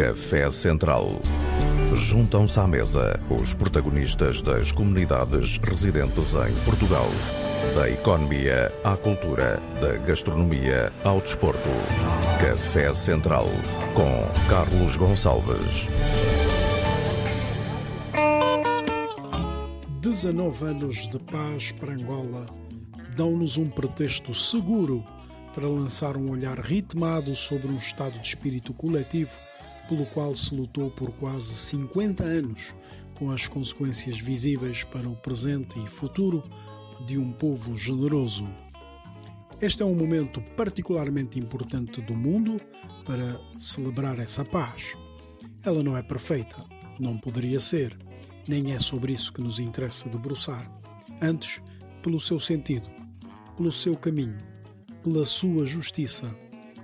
Café Central. Juntam-se à mesa os protagonistas das comunidades residentes em Portugal. Da economia à cultura, da gastronomia ao desporto. Café Central com Carlos Gonçalves. 19 anos de paz para Angola dão-nos um pretexto seguro para lançar um olhar ritmado sobre um estado de espírito coletivo pelo qual se lutou por quase 50 anos, com as consequências visíveis para o presente e futuro de um povo generoso. Este é um momento particularmente importante do mundo para celebrar essa paz. Ela não é perfeita, não poderia ser, nem é sobre isso que nos interessa debruçar. Antes, pelo seu sentido, pelo seu caminho, pela sua justiça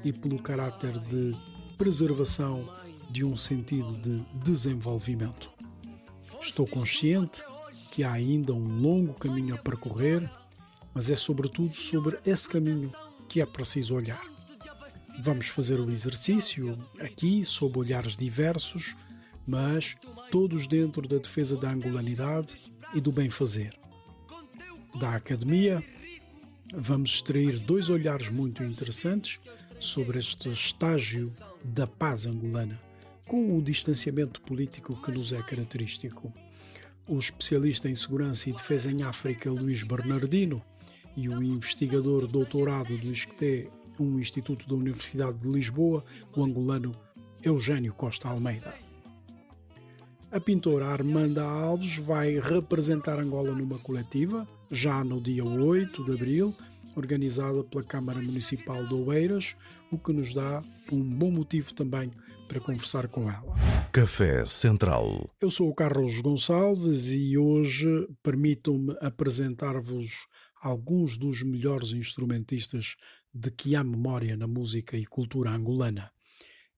e pelo caráter de preservação de um sentido de desenvolvimento. Estou consciente que há ainda um longo caminho a percorrer, mas é sobretudo sobre esse caminho que é preciso olhar. Vamos fazer o exercício aqui sob olhares diversos, mas todos dentro da defesa da angolanidade e do bem-fazer. Da academia, vamos extrair dois olhares muito interessantes sobre este estágio da paz angolana, com o distanciamento político que nos é característico. O especialista em segurança e defesa em África, Luís Bernardino, e o investigador doutorado do ISCTE, um instituto da Universidade de Lisboa, o angolano Eugênio Costa Almeida. A pintora Armanda Alves vai representar Angola numa coletiva, já no dia 8 de abril, organizada pela Câmara Municipal de Oeiras, o que nos dá um bom motivo também para conversar com ela. Café Central. Eu sou o Carlos Gonçalves e hoje permitam-me apresentar-vos alguns dos melhores instrumentistas de que há memória na música e cultura angolana.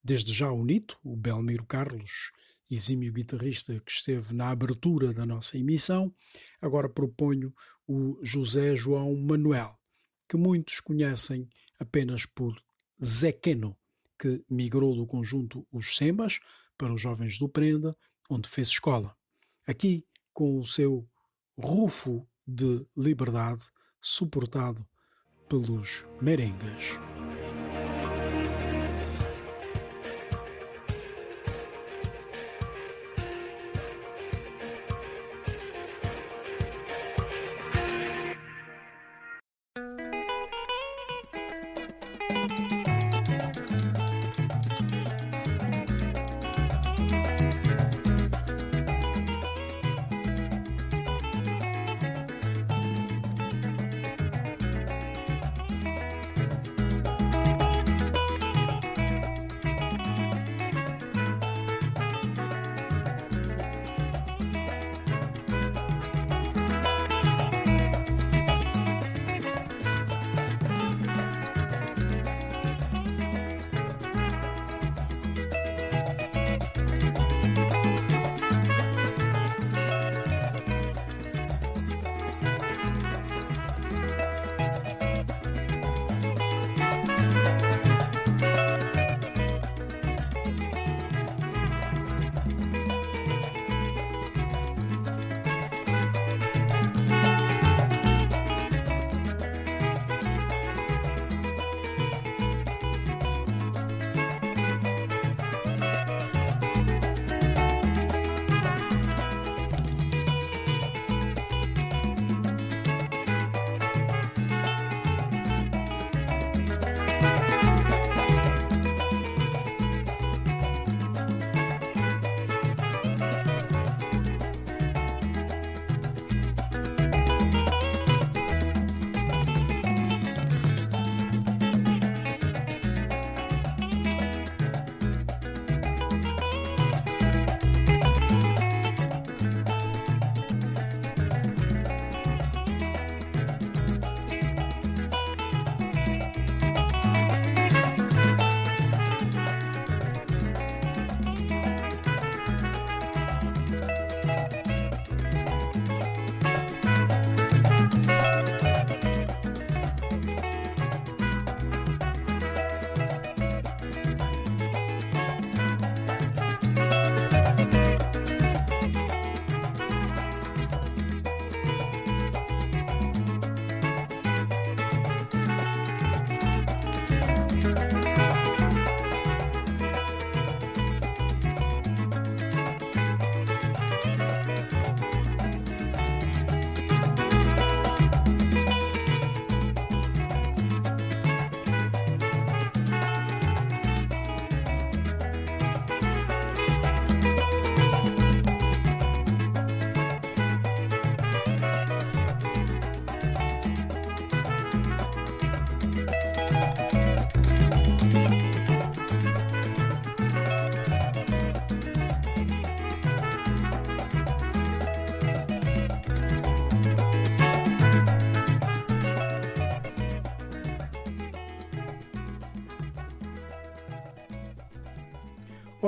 Desde já o Nito, o Belmiro Carlos, exímio guitarrista que esteve na abertura da nossa emissão, agora proponho o José João Manuel, que muitos conhecem apenas por Zequeno, que migrou do conjunto Os Sembas para os Jovens do Prenda, onde fez escola. Aqui, com o seu rufo de liberdade, suportado pelos merengas.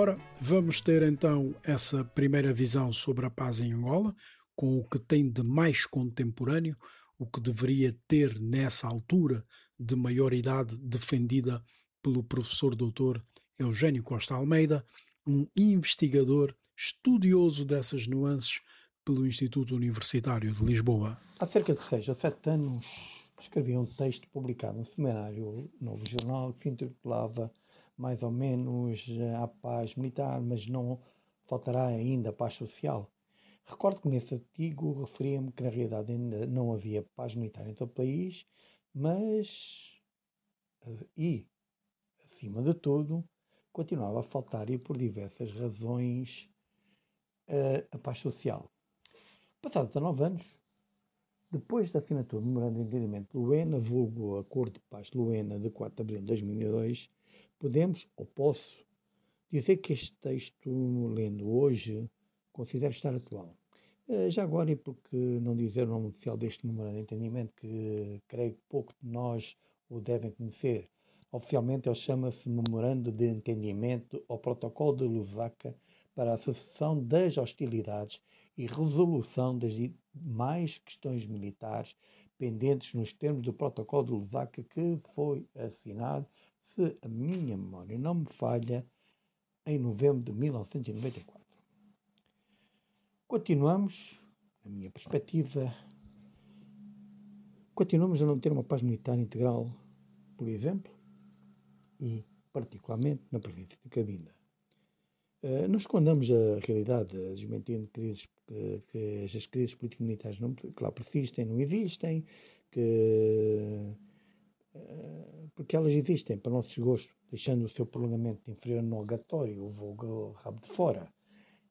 Ora, vamos ter então essa primeira visão sobre a paz em Angola, com o que tem de mais contemporâneo, o que deveria ter nessa altura de maior idade defendida pelo professor doutor Eugênio Costa Almeida, um investigador estudioso dessas nuances pelo Instituto Universitário de Lisboa. Há cerca de seis ou sete anos escrevi um texto publicado no semanário Novo Jornal que se intitulava mais ou menos a paz militar, mas não faltará ainda a paz social. Recordo que nesse artigo referia-me que na realidade ainda não havia paz militar em todo o país, mas eh, e, acima de tudo, continuava a faltar e por diversas razões eh, a paz social. Passados 19 anos, depois da assinatura do Memorando de Entendimento de Luena, vulgo Acordo de Paz de Luena de 4 de abril de 2002, podemos, ou posso, dizer que este texto, lendo hoje, considero estar atual. Eh, já agora, e porque não dizer o nome oficial deste Memorando de Entendimento, que creio que pouco de nós o devem conhecer, oficialmente ele chama-se Memorando de Entendimento ao Protocolo de Lusaka para a cessação das hostilidades e resolução das demais questões militares pendentes nos termos do Protocolo de Lusaka que foi assinado, se a minha memória não me falha, em novembro de 1994. Continuamos, na minha perspectiva, continuamos a não ter uma paz militar integral, por exemplo, e particularmente na província de Cabinda. Uh, nós escondemos a realidade, desmentindo crises, que, que as crises político-militares não, que lá persistem, não existem, que, porque elas existem, para nosso desgosto, deixando o seu prolongamento inferior no alegatório, o vulgo rabo de fora.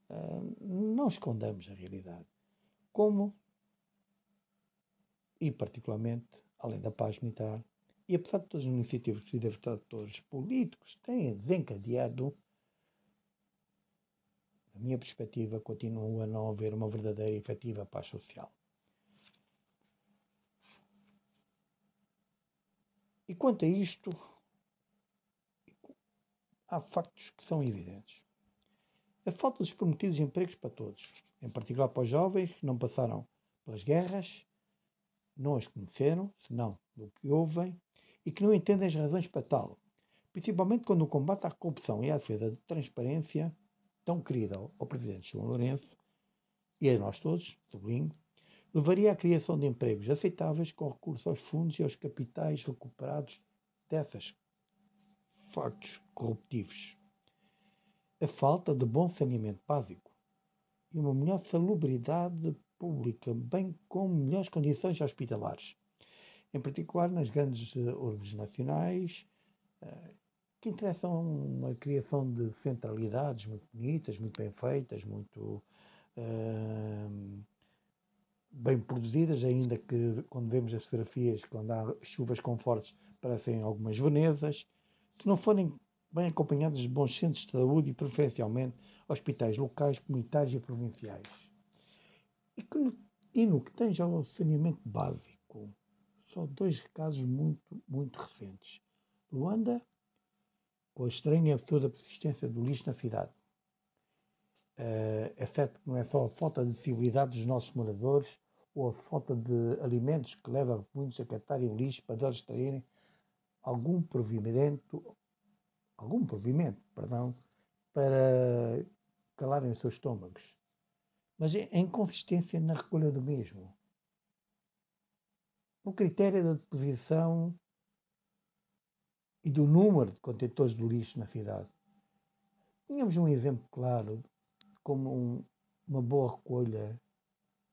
Uh, não escondamos a realidade. Como, e particularmente, além da paz militar, e apesar de todas as iniciativas que os todos políticos têm desencadeado, na minha perspectiva, continua a não haver uma verdadeira e efetiva paz social. E quanto a isto, há factos que são evidentes. A falta dos prometidos empregos para todos, em particular para os jovens que não passaram pelas guerras, não as conheceram, senão do que ouvem, e que não entendem as razões para tal, principalmente quando o combate à corrupção e à defesa de transparência tão querida ao, Presidente João Lourenço e a nós todos, sublinho, levaria à criação de empregos aceitáveis com recurso aos fundos e aos capitais recuperados dessas factos corruptivos. A falta de bom saneamento básico e uma melhor salubridade pública, bem como melhores condições hospitalares, em particular nas grandes uh, urbes nacionais, uh, que interessam a criação de centralidades muito bonitas, muito bem feitas, muito uh, bem produzidas, ainda que quando vemos as fotografias, quando há chuvas com fortes, parecem algumas Venezas. Se não forem bem acompanhadas de bons centros de saúde e preferencialmente hospitais locais, comunitários e provinciais. E, que no, e no que já o saneamento básico, só dois casos muito, muito recentes. Luanda com a estranha e absurda persistência do lixo na cidade. Uh, é certo que não é só a falta de civilidade dos nossos moradores ou a falta de alimentos que leva muitos a catarem o lixo para deles extraírem algum provimento, algum provimento, perdão, para calarem os seus estômagos. Mas a inconsistência na recolha do mesmo. O critério da deposição e do número de contentores de lixo na cidade. Tínhamos um exemplo claro como um, uma boa recolha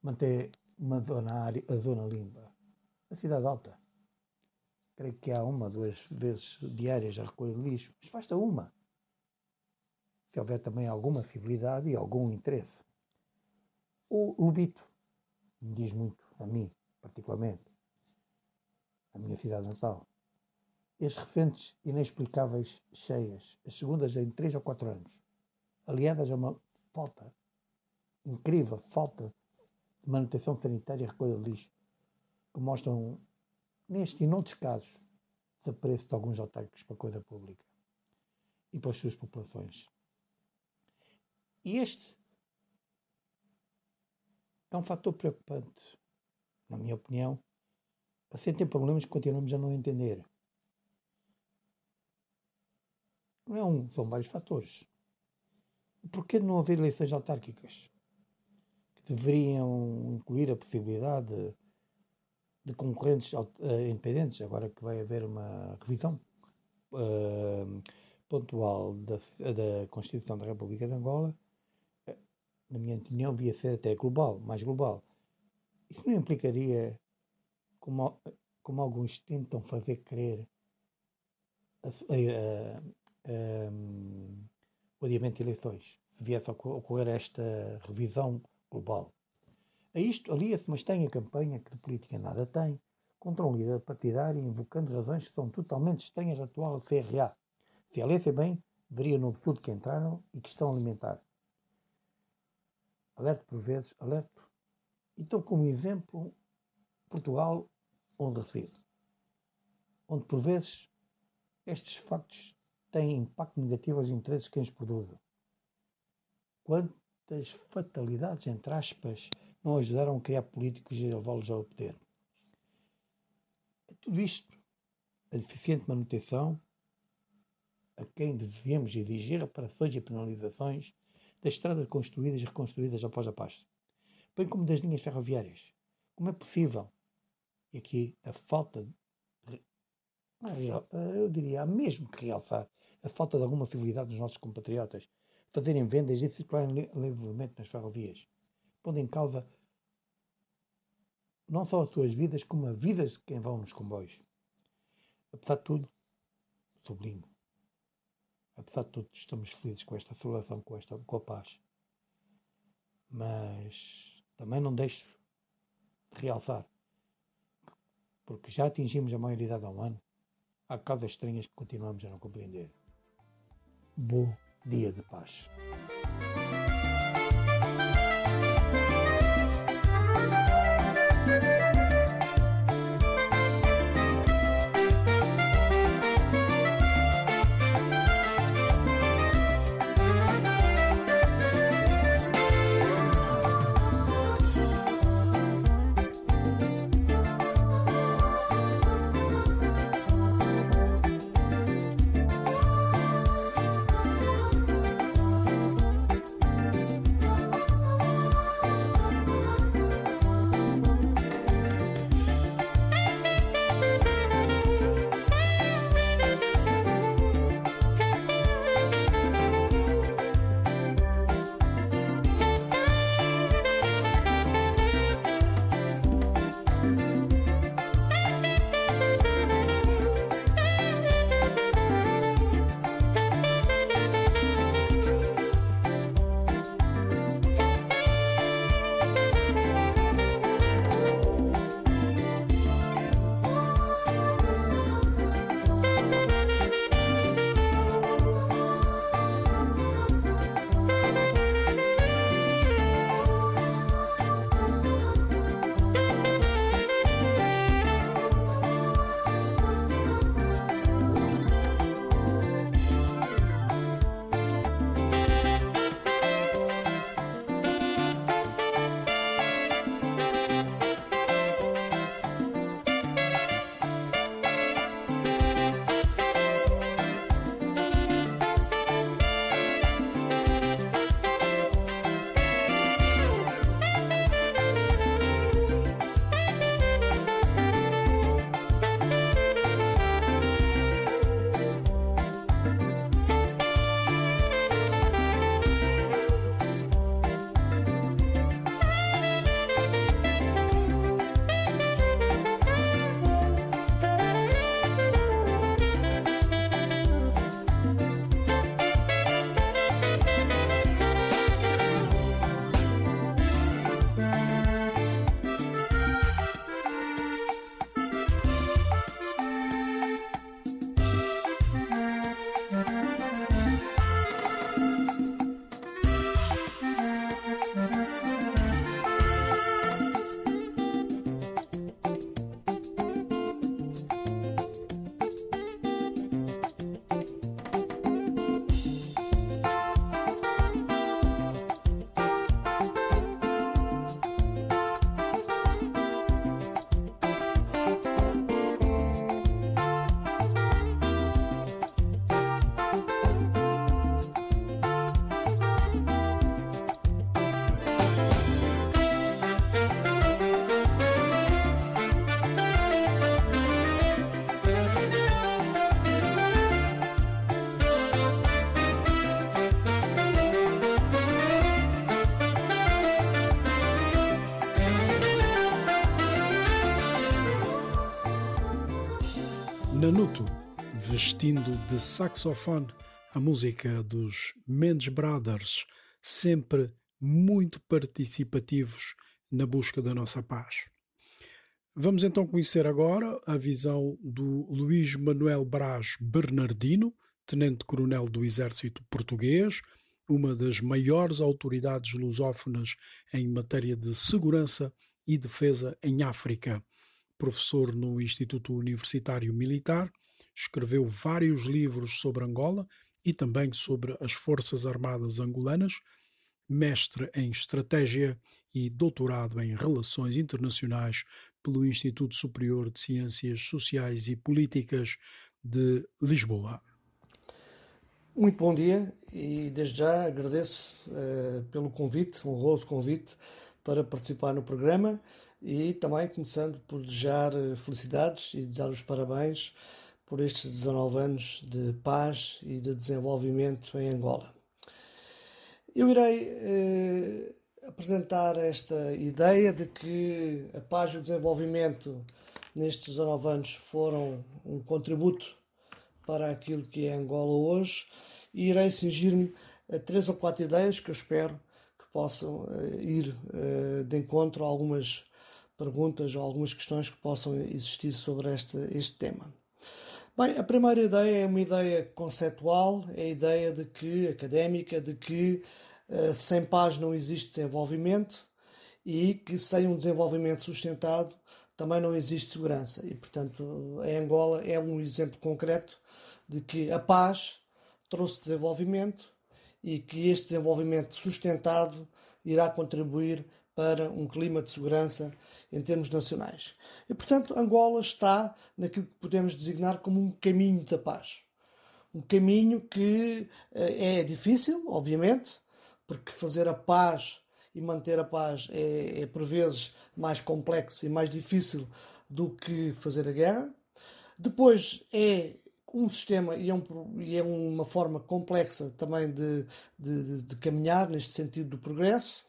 mantém uma zona, área, a zona limpa. A cidade alta. Creio que há uma, duas vezes diárias a recolha de lixo, mas basta uma. Se houver também alguma civilidade e algum interesse. O Lubito me diz muito a mim, particularmente, a minha cidade natal as recentes inexplicáveis cheias, as segundas em três ou quatro anos, aliadas a uma falta, incrível falta de manutenção sanitária e recolha de lixo, que mostram, neste e noutros casos, desapareço de alguns autárquicos para a coisa pública e para as suas populações. E este é um fator preocupante, na minha opinião. Assim tem problemas que continuamos a não entender. Não é um, são vários fatores. Porquê não haver eleições autárquicas? Que deveriam incluir a possibilidade de, de concorrentes uh, independentes, agora que vai haver uma revisão uh, pontual da, da Constituição da República de Angola, uh, na minha opinião, devia ser até global, mais global. Isso não implicaria, como, como alguns tentam fazer crer, a, a, um, o adiamento de eleições, se viesse a ocorrer esta revisão global. A isto alia-se uma estranha campanha que de política nada tem, contra um líder partidário invocando razões que são totalmente estranhas à atual CRA. Se a lessem bem, veria no absurdo que entraram e que estão a alimentar. Alerto por vezes, alerto. Então, como exemplo, Portugal, onde resido, onde por vezes estes factos têm impacto negativo aos interesses de quem os produz. Quantas fatalidades, entre aspas, não ajudaram a criar políticos e levá-los ao poder? É tudo isto, a deficiente manutenção, a quem devemos exigir reparações e penalizações das estradas construídas e reconstruídas após a paz, bem como das linhas ferroviárias. Como é possível? E aqui a falta de. Eu diria, mesmo que realçar a falta de alguma civilidade dos nossos compatriotas fazerem vendas e circularem livremente nas ferrovias, pondo em causa não só as suas vidas, como as vidas de quem vão nos comboios. Apesar de tudo, sublinho, apesar de tudo, estamos felizes com esta celebração, com, esta, com a paz. Mas também não deixo de realçar, porque já atingimos a maioridade há um ano, há causas estranhas que continuamos a não compreender bom dia de paz. Vestindo de saxofone a música dos Mendes Brothers, sempre muito participativos na busca da nossa paz. Vamos então conhecer agora a visão do Luís Manuel Braz Bernardino, tenente-coronel do Exército Português, uma das maiores autoridades lusófonas em matéria de segurança e defesa em África. Professor no Instituto Universitário Militar, escreveu vários livros sobre Angola e também sobre as Forças Armadas Angolanas, mestre em Estratégia e doutorado em Relações Internacionais pelo Instituto Superior de Ciências Sociais e Políticas de Lisboa. Muito bom dia e desde já agradeço uh, pelo convite, honroso convite para participar no programa e também começando por desejar eh, felicidades e desejar os parabéns por estes 19 anos de paz e de desenvolvimento em Angola. Eu irei eh, apresentar esta ideia de que a paz e o desenvolvimento nestes 19 anos foram um contributo para aquilo que é Angola hoje e irei cingir-me a três ou quatro ideias que eu espero que possam uh, ir uh, de encontro a algumas perguntas ou algumas questões que possam existir sobre este, este tema. Bem, a primeira ideia é uma ideia conceptual, é a ideia de que, académica, de que uh, sem paz não existe desenvolvimento e que sem um desenvolvimento sustentado também não existe segurança. E, portanto, a Angola é um exemplo concreto de que a paz trouxe desenvolvimento e que este desenvolvimento sustentado irá contribuir para um clima de segurança em termos nacionais. E, portanto, Angola está naquilo que podemos designar como um caminho da paz. Um caminho que eh, é difícil, obviamente, porque fazer a paz e manter a paz é, é por vezes mais complexo e mais difícil do que fazer a guerra. Depois é um sistema e é, um, e é uma forma complexa também de, de, de, caminhar neste sentido do progresso.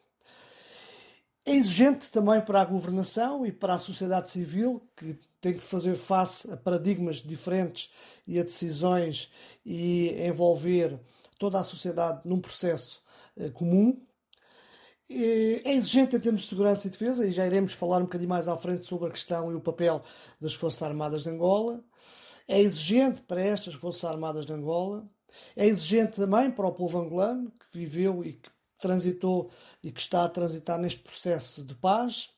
É exigente também para a governação e para a sociedade civil, que tem que fazer face a paradigmas diferentes e a decisões e envolver toda a sociedade num processo eh, comum. É exigente em termos de segurança e defesa, e já iremos falar um bocadinho mais à frente sobre a questão e o papel das Forças Armadas de Angola. É exigente para estas Forças Armadas de Angola. É exigente também para o povo angolano, que viveu e que transitou e que está a transitar neste processo de paz.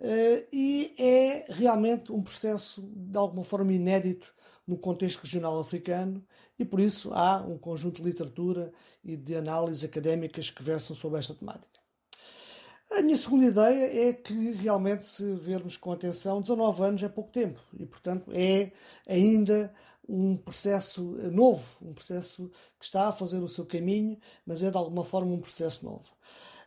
Eh, e é realmente um processo de alguma forma inédito no contexto regional africano e por isso há um conjunto de literatura e de análises académicas que versam sobre esta temática. A minha segunda ideia é que realmente, se vermos com atenção, 19 anos é pouco tempo e, portanto, é ainda um processo novo, um processo que está a fazer o seu caminho, mas é de alguma forma um processo novo.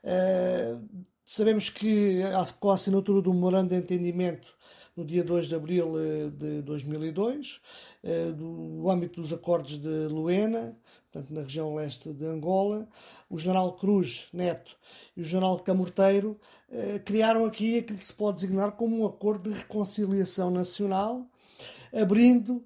Uh, sabemos que com a assinatura do memorando de entendimento no dia 2 de abril eh, de 2002, eh, do âmbito dos acordos de Luena, portanto, na região leste de Angola, o general Cruz Neto e o general Camorteiro eh, criaram aqui aquilo que se pode designar como um acordo de reconciliação nacional, abrindo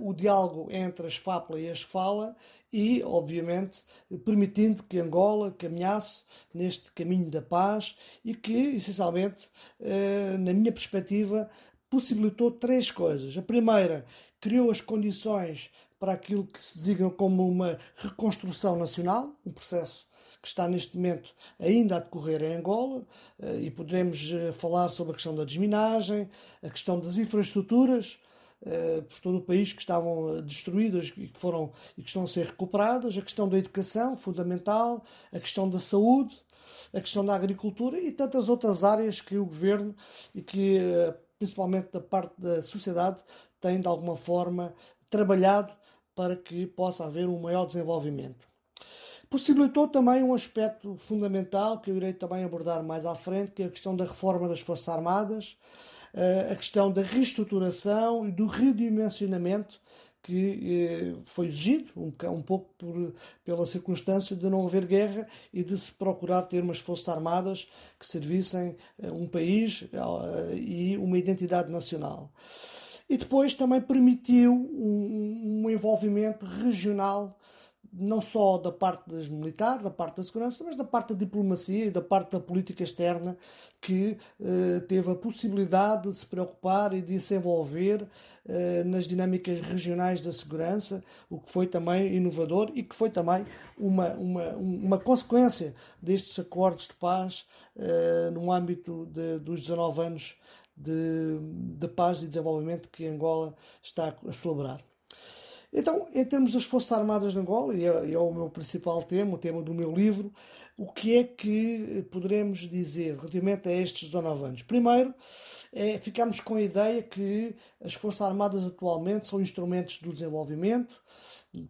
o diálogo entre as FAPLA e as FALA e, obviamente, permitindo que Angola caminhasse neste caminho da paz e que, essencialmente, eh, na minha perspectiva, possibilitou três coisas. A primeira, criou as condições para aquilo que se designa como uma reconstrução nacional, um processo que está neste momento ainda a decorrer em Angola, eh, e podemos falar sobre a questão da desminagem, a questão das infraestruturas, uh, por todo o país que estavam eh, destruídas e que, foram, e que estão a ser recuperadas, a questão da educação, fundamental, a questão da saúde, a questão da agricultura e tantas outras áreas que o governo e que, uh, principalmente da parte da sociedade, tem de alguma forma trabalhado para que possa haver um maior desenvolvimento. Possibilitou também um aspecto fundamental que eu irei também abordar mais à frente, que é a questão da reforma das Forças Armadas, a questão da reestruturação e do redimensionamento que eh, foi exigido, um, um pouco por, pela circunstância de não haver guerra e de se procurar ter umas forças armadas que servissem um país eh, e uma identidade nacional. E depois também permitiu um, um envolvimento regional não só da parte das militares, da parte da segurança, mas da parte da diplomacia e da parte da política externa, que eh, teve a possibilidade de se preocupar e de se envolver eh, nas dinâmicas regionais da segurança, o que foi também inovador e que foi também uma, uma, uma consequência destes acordos de paz eh, no âmbito de, dos 19 anos de, de paz e desenvolvimento que Angola está a celebrar. Então, em termos das Forças Armadas de Angola, e é, é, o meu principal tema, o tema do meu livro, o que é que poderemos dizer relativamente a estes 19 anos? Primeiro, é, ficamos com a ideia que as Forças Armadas atualmente são instrumentos do desenvolvimento,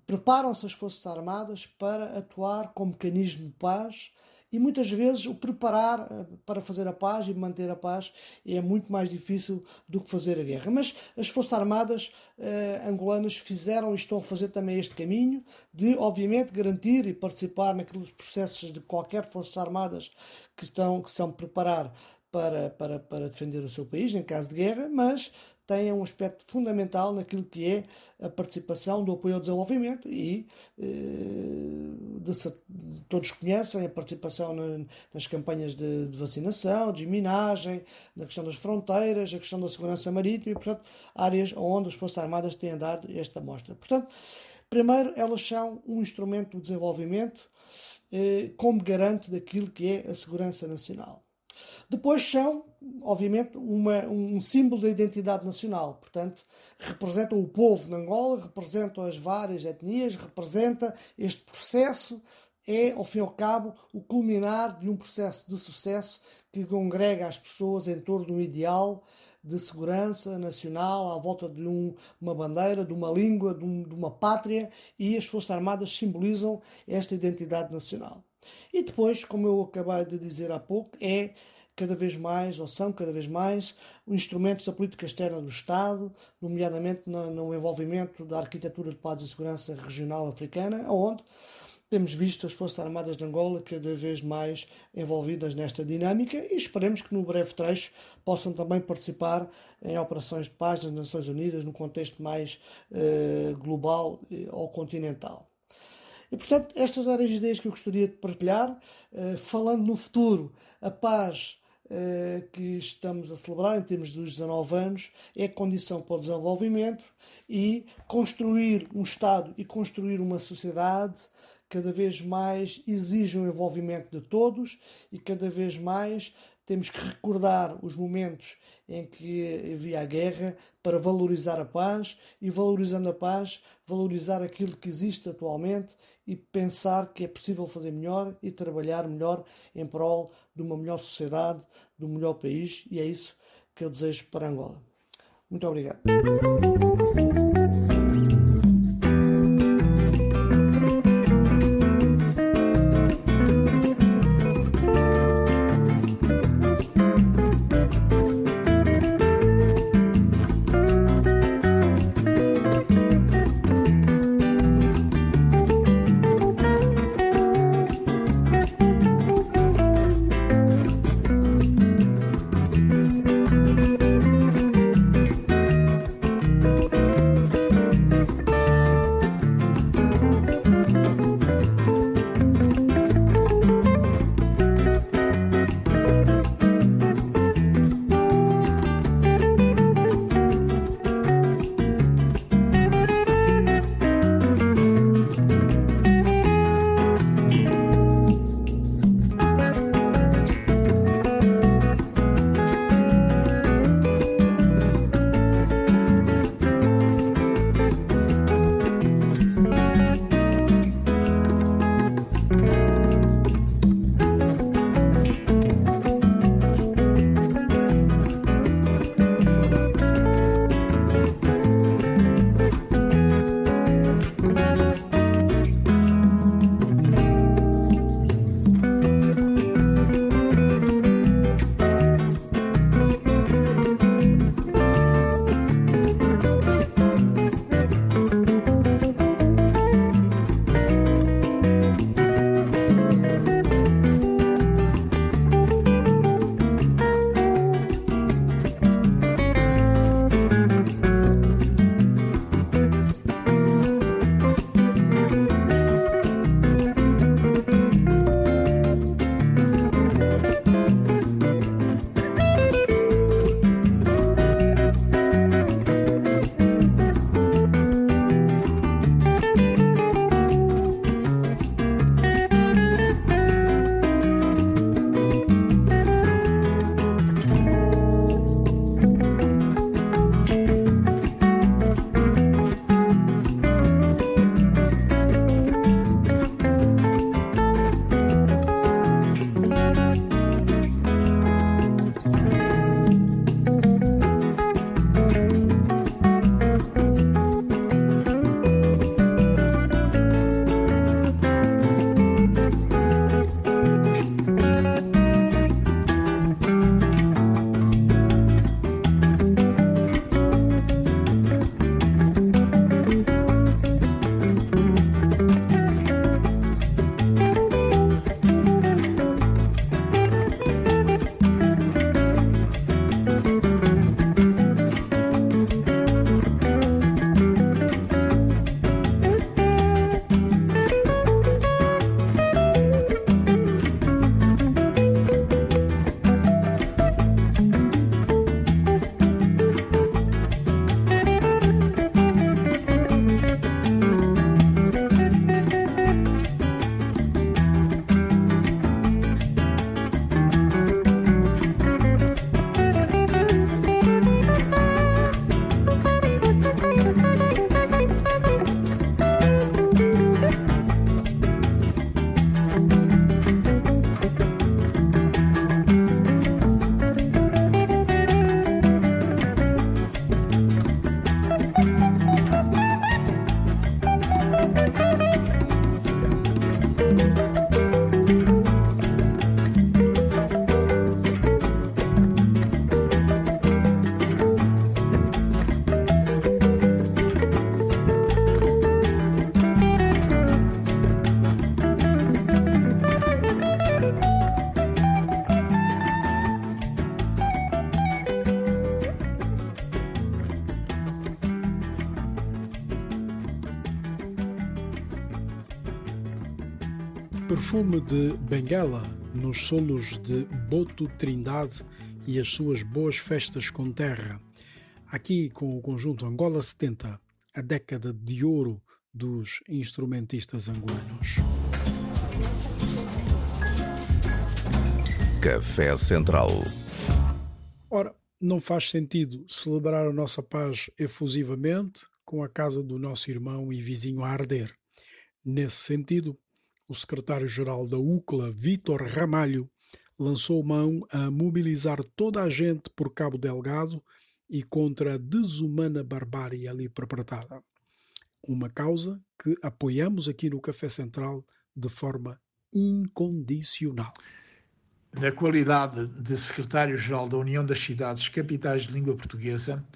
preparam-se as Forças Armadas para atuar como mecanismo de paz e muitas vezes o preparar eh, para fazer a paz e manter a paz é muito mais difícil do que fazer a guerra. Mas as Forças Armadas eh, angolanas fizeram e estão a fazer também este caminho de, obviamente, garantir e participar naqueles processos de qualquer Forças Armadas que estão que são preparar para, para, para defender o seu país em caso de guerra, mas têm um aspecto fundamental naquilo que é a participação do apoio ao desenvolvimento e eh, de, todos conhecem a participação na, nas campanhas de, de, vacinação, de minagem, na questão das fronteiras, a questão da segurança marítima e, portanto, áreas onde as Forças Armadas têm dado esta mostra. Portanto, primeiro, elas são um instrumento do desenvolvimento eh, como garante daquilo que é a segurança nacional. Depois são, obviamente, uma, um símbolo da identidade nacional. Portanto, representam o povo de Angola, representam as várias etnias, representa este processo. É, ao fim e ao cabo, o culminar de um processo de sucesso que congrega as pessoas em torno de um ideal de segurança nacional, à volta de um, uma bandeira, de uma língua, de, um, de uma pátria, e as Forças Armadas simbolizam esta identidade nacional. E depois, como eu acabei de dizer há pouco, é cada vez mais, ou são cada vez mais, instrumentos da política externa do Estado, nomeadamente no, no envolvimento da arquitetura de paz e segurança regional africana, onde temos visto as Forças Armadas de Angola cada vez mais envolvidas nesta dinâmica e esperemos que no breve trecho possam também participar em operações de paz das Nações Unidas no contexto mais eh, global eh, ou continental. E, portanto, estas eram as ideias que eu gostaria de partilhar. Uh, falando no futuro, a paz uh, que estamos a celebrar, em termos dos 19 anos, é condição para o desenvolvimento e construir um Estado e construir uma sociedade cada vez mais exige um envolvimento de todos e cada vez mais temos que recordar os momentos em que havia a guerra para valorizar a paz e, valorizando a paz, valorizar aquilo que existe atualmente e pensar que é possível fazer melhor e trabalhar melhor em prol de uma melhor sociedade, de um melhor país, e é isso que eu desejo para Angola. Muito obrigado. Perfume de Benguela nos solos de Boto Trindade e as suas boas festas com terra. Aqui com o conjunto Angola 70, a década de ouro dos instrumentistas angolanos. Café Central. Ora, não faz sentido celebrar a nossa paz efusivamente com a casa do nosso irmão e vizinho a arder. Nesse sentido, o secretário-geral da UCLA, Vítor Ramalho, lançou mão a mobilizar toda a gente por Cabo Delgado e contra a desumana barbárie ali perpetrada. Uma causa que apoiamos aqui no Café Central de forma incondicional. Na qualidade de secretário-geral da União das Cidades Capitais de Língua Portuguesa,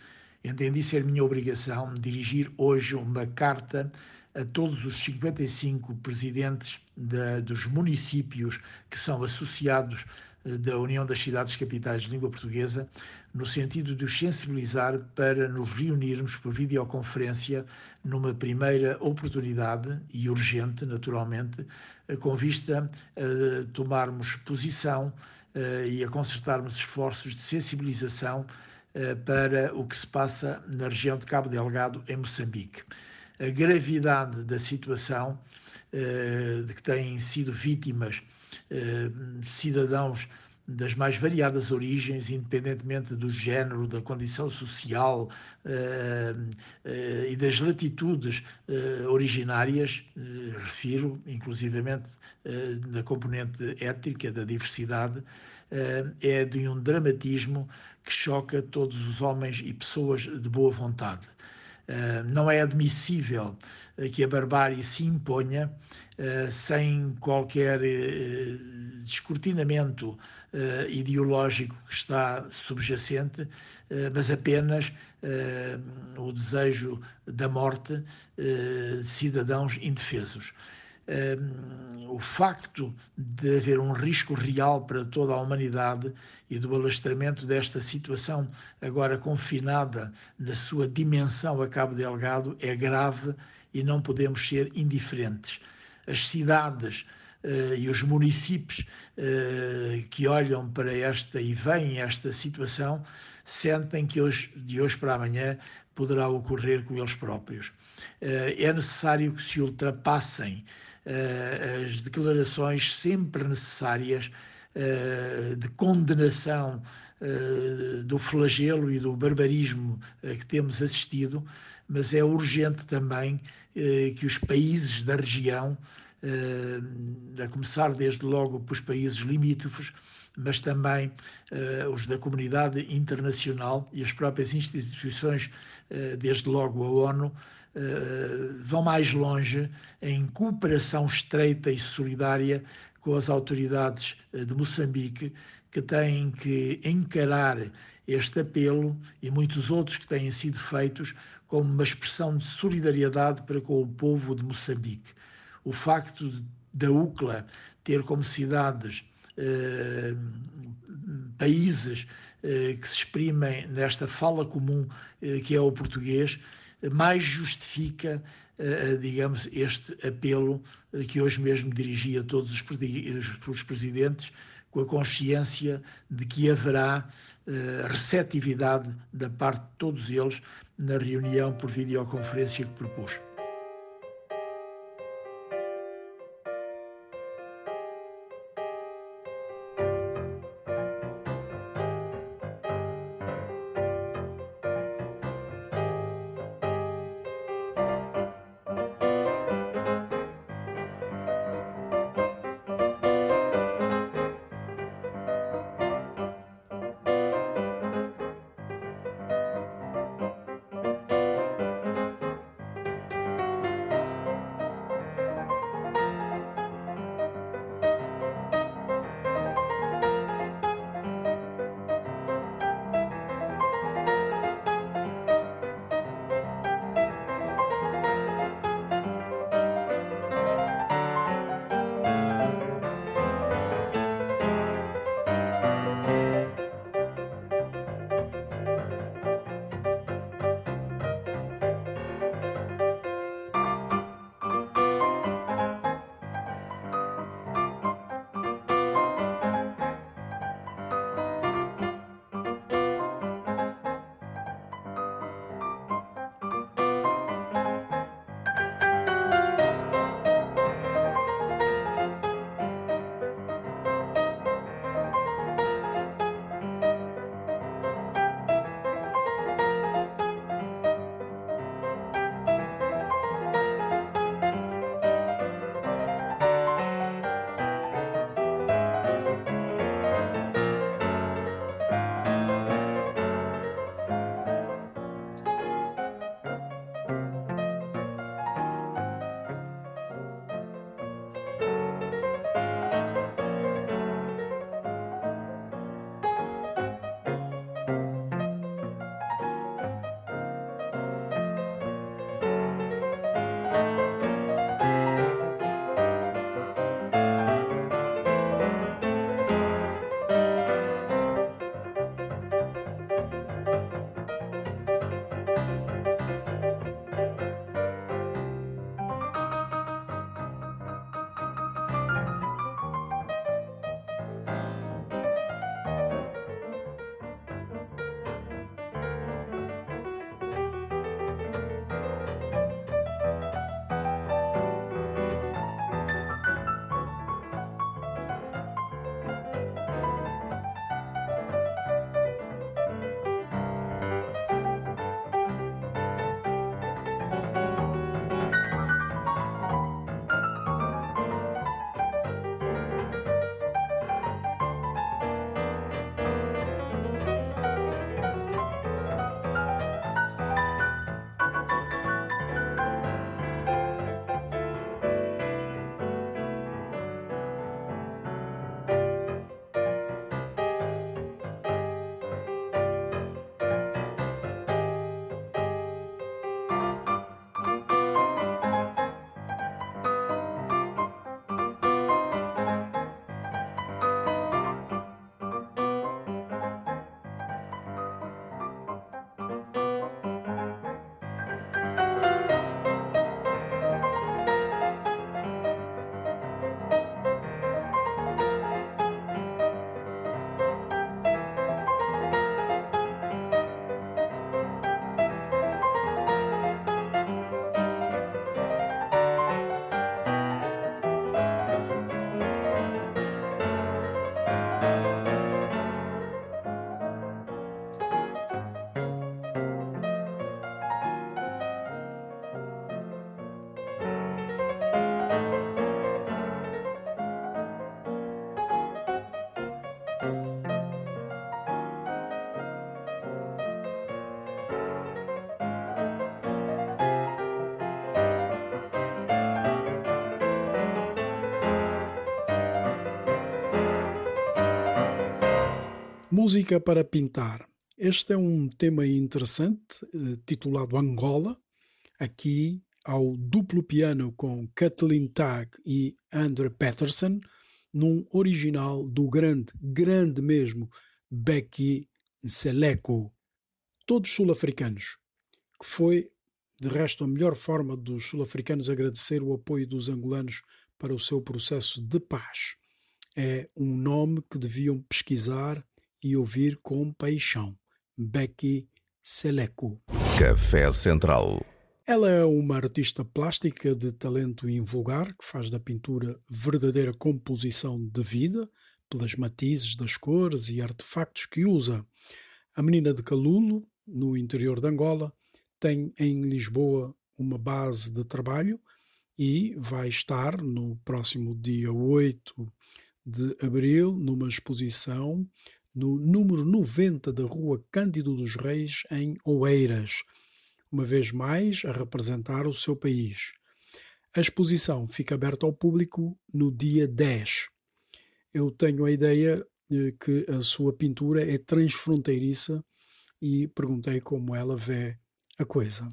entendi ser minha obrigação dirigir hoje uma carta a todos os 55 presidentes de, dos municípios que são associados eh, da União das Cidades Capitais de Língua Portuguesa, no sentido de os sensibilizar para nos reunirmos por videoconferência numa primeira oportunidade e urgente, naturalmente, eh, com vista a tomarmos posição eh, e a concertarmos esforços de sensibilização para o que se passa na região de Cabo Delgado, em Moçambique a gravidade da situação eh, de que têm sido vítimas eh, cidadãos das mais variadas origens, independentemente do género, da condição social uh, e das latitudes originárias, refiro inclusivamente da componente étnica, da diversidade, é de um dramatismo que choca todos os homens e pessoas de boa vontade. Eh, não é admissível eh, que a barbárie se imponha eh, sem qualquer descortinamento ideológico que está subjacente, mas apenas o desejo da morte de cidadãos indefesos o facto de haver um risco real para toda a humanidade e do alastramento desta situação agora confinada na sua dimensão a Cabo Delgado é grave e não podemos ser indiferentes. As cidades uh, e os municípios uh, que olham para esta e veem esta situação sentem que hoje, de hoje para amanhã poderá ocorrer com eles próprios. Uh, é necessário que se ultrapassem uh, as declarações sempre necessárias uh, de condenação uh, do flagelo e do barbarismo que temos assistido, mas é urgente também que os países da região, a começar desde logo pelos países limítrofes, mas também os da comunidade internacional e as próprias instituições, desde logo a ONU, eh, vão mais longe em cooperação estreita e solidária com as autoridades de Moçambique, que têm que encarar este apelo e muitos outros que têm sido feitos como uma expressão de solidariedade para com o povo de Moçambique. O facto da UCLA ter como cidades países eh, que se exprimem nesta fala comum eh, que é o português mais justifica, eh, eh, digamos, este apelo eh, que hoje mesmo dirigi a todos os presidentes, com a consciência de que haverá receptividade da parte de todos eles na reunião por videoconferência que propus. Música para pintar. Este é um tema interessante, eh, titulado Angola. Aqui ao duplo piano com Kathleen Tag e Andre Patterson, num original do grande, grande mesmo, Becky Seleco. Todos sul-africanos, que foi, de resto, a melhor forma dos sul-africanos agradecer o apoio dos angolanos para o seu processo de paz. É um nome que deviam pesquisar e ouvir com paixão. Becky Seleco. Café Central. Ela é uma artista plástica de talento invulgar que faz da pintura verdadeira composição de vida, pelas matizes das cores e artefactos que usa. A menina de Calulo, no interior de Angola, tem em Lisboa uma base de trabalho e vai estar no próximo dia 8 de abril numa exposição no número 90 da Rua Cândido dos Reis, em Oeiras, uma vez mais a representar o seu país. A exposição fica aberta ao público no dia 10. Eu tenho a ideia eh, que a sua pintura é transfronteiriça e perguntei como ela vê a coisa.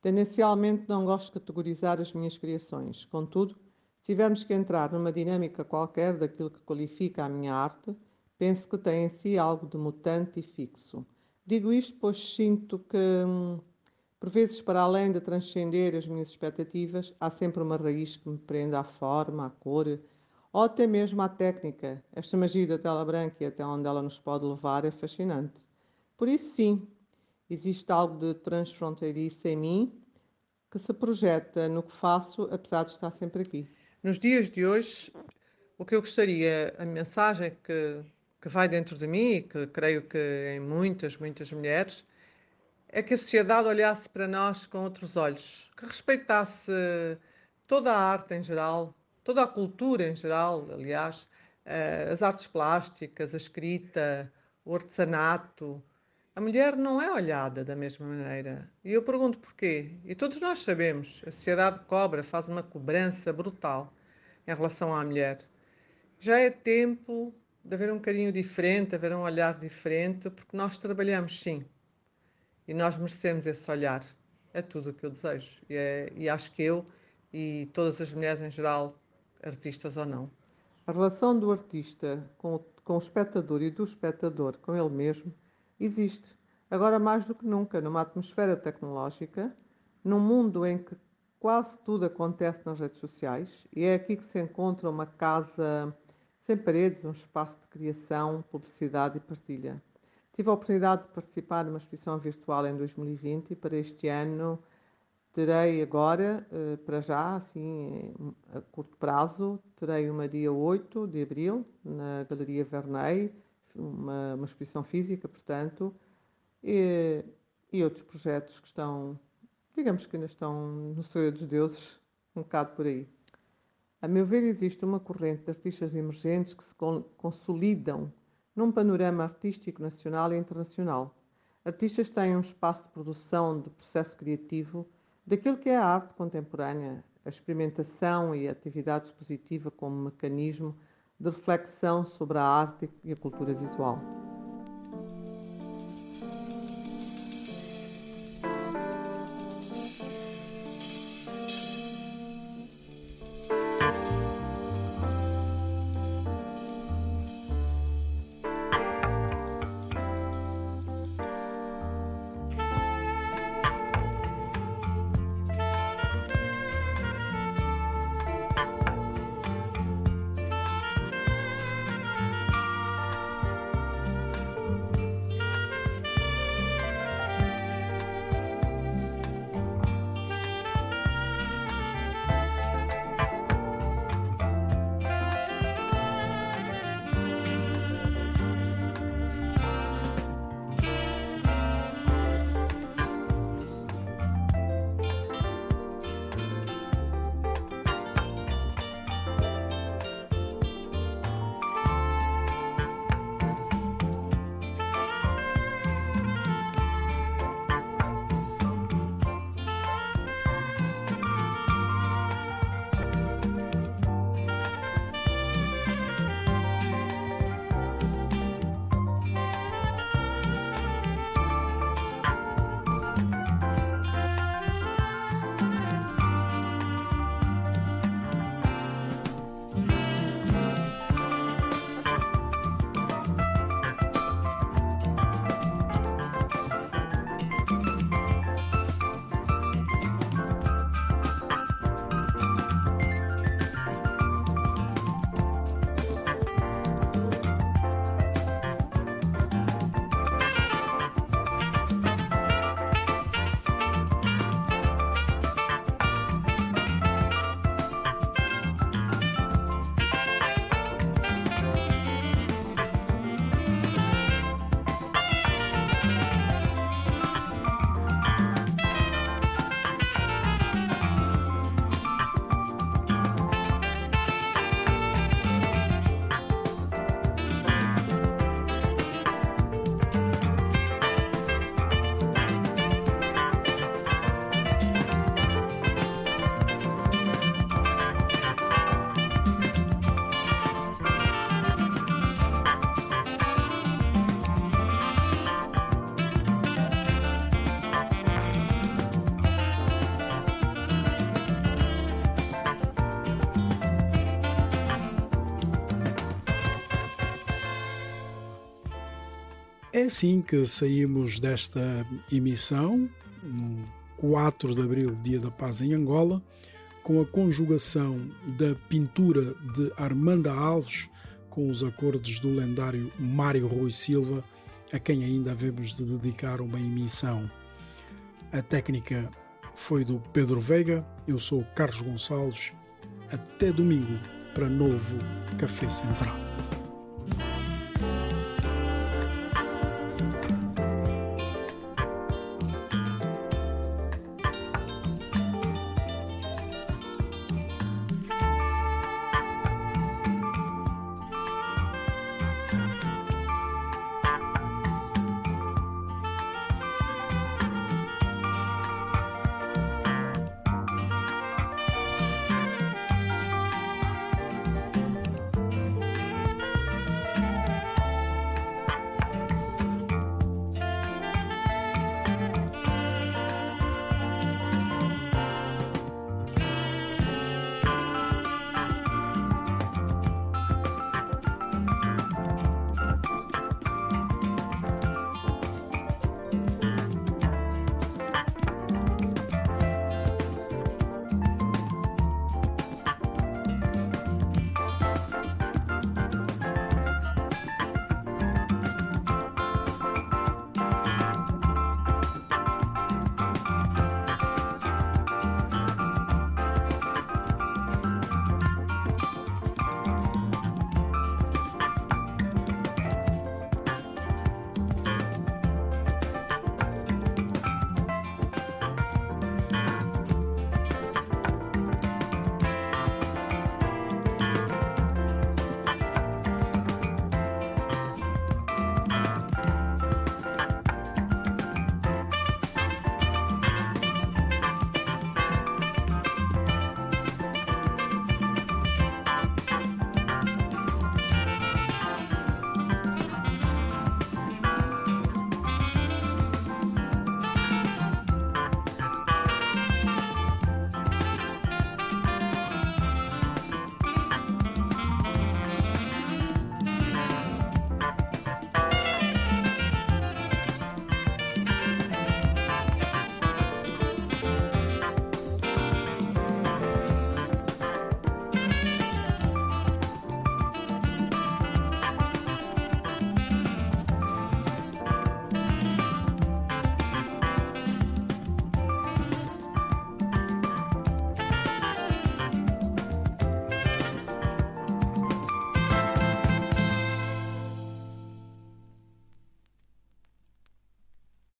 Tendencialmente não gosto de categorizar as minhas criações. Contudo, se tivermos que entrar numa dinâmica qualquer daquilo que qualifica a minha arte, penso que tem em si algo de mutante e fixo. Digo isto pois sinto que, hum, por vezes, para além de transcender as minhas expectativas, há sempre uma raiz que me prende à forma, à cor, ou até mesmo à técnica. Esta magia da tela branca e até onde ela nos pode levar é fascinante. Por isso, sim, existe algo de transfronteiriço em mim que se projeta no que faço, apesar de estar sempre aqui. Nos dias de hoje, o que eu gostaria, a mensagem que que vai dentro de mim e que creio que em muitas, muitas mulheres, é que a sociedade olhasse para nós com outros olhos, que respeitasse toda a arte em geral, toda a cultura em geral, aliás, eh, as artes plásticas, a escrita, o artesanato. A mulher não é olhada da mesma maneira. E eu pergunto porquê. E todos nós sabemos, a sociedade cobra, faz uma cobrança brutal em relação à mulher. Já é tempo de haver um carinho diferente, de haver um olhar diferente, porque nós trabalhamos sim. E nós merecemos esse olhar. É tudo o que eu desejo. E, é, e acho que eu e todas as mulheres em geral, artistas ou não. A relação do artista com com o espectador e do espectador com ele mesmo existe. Agora mais do que nunca, numa atmosfera tecnológica, num mundo em que quase tudo acontece nas redes sociais, e é aqui que se encontra uma casa sem paredes, um espaço de criação, publicidade e partilha. Tive a oportunidade de participar numa exposição virtual em 2020 e para este ano terei agora, eh, para já, assim, a curto prazo, terei uma dia 8 de abril na Galeria Verney, uma, uma exposição física, portanto, e, e, outros projetos que estão, digamos que ainda estão no Senhor dos Deuses, um bocado por aí. A meu ver, existe uma corrente de artistas emergentes que se consolidam num panorama artístico nacional e internacional. Artistas têm um espaço de produção, de processo criativo, daquilo que é a arte contemporânea, a experimentação e a atividade expositiva como mecanismo de reflexão sobre a arte e a cultura visual. É assim que saímos desta emissão, no 4 de abril, Dia da Paz em Angola, com a conjugação da pintura de Armanda Alves com os acordes do lendário Mário Rui Silva, a quem ainda havemos de dedicar uma emissão. A técnica foi do Pedro Veiga, eu sou Carlos Gonçalves. Até domingo para novo Café Central.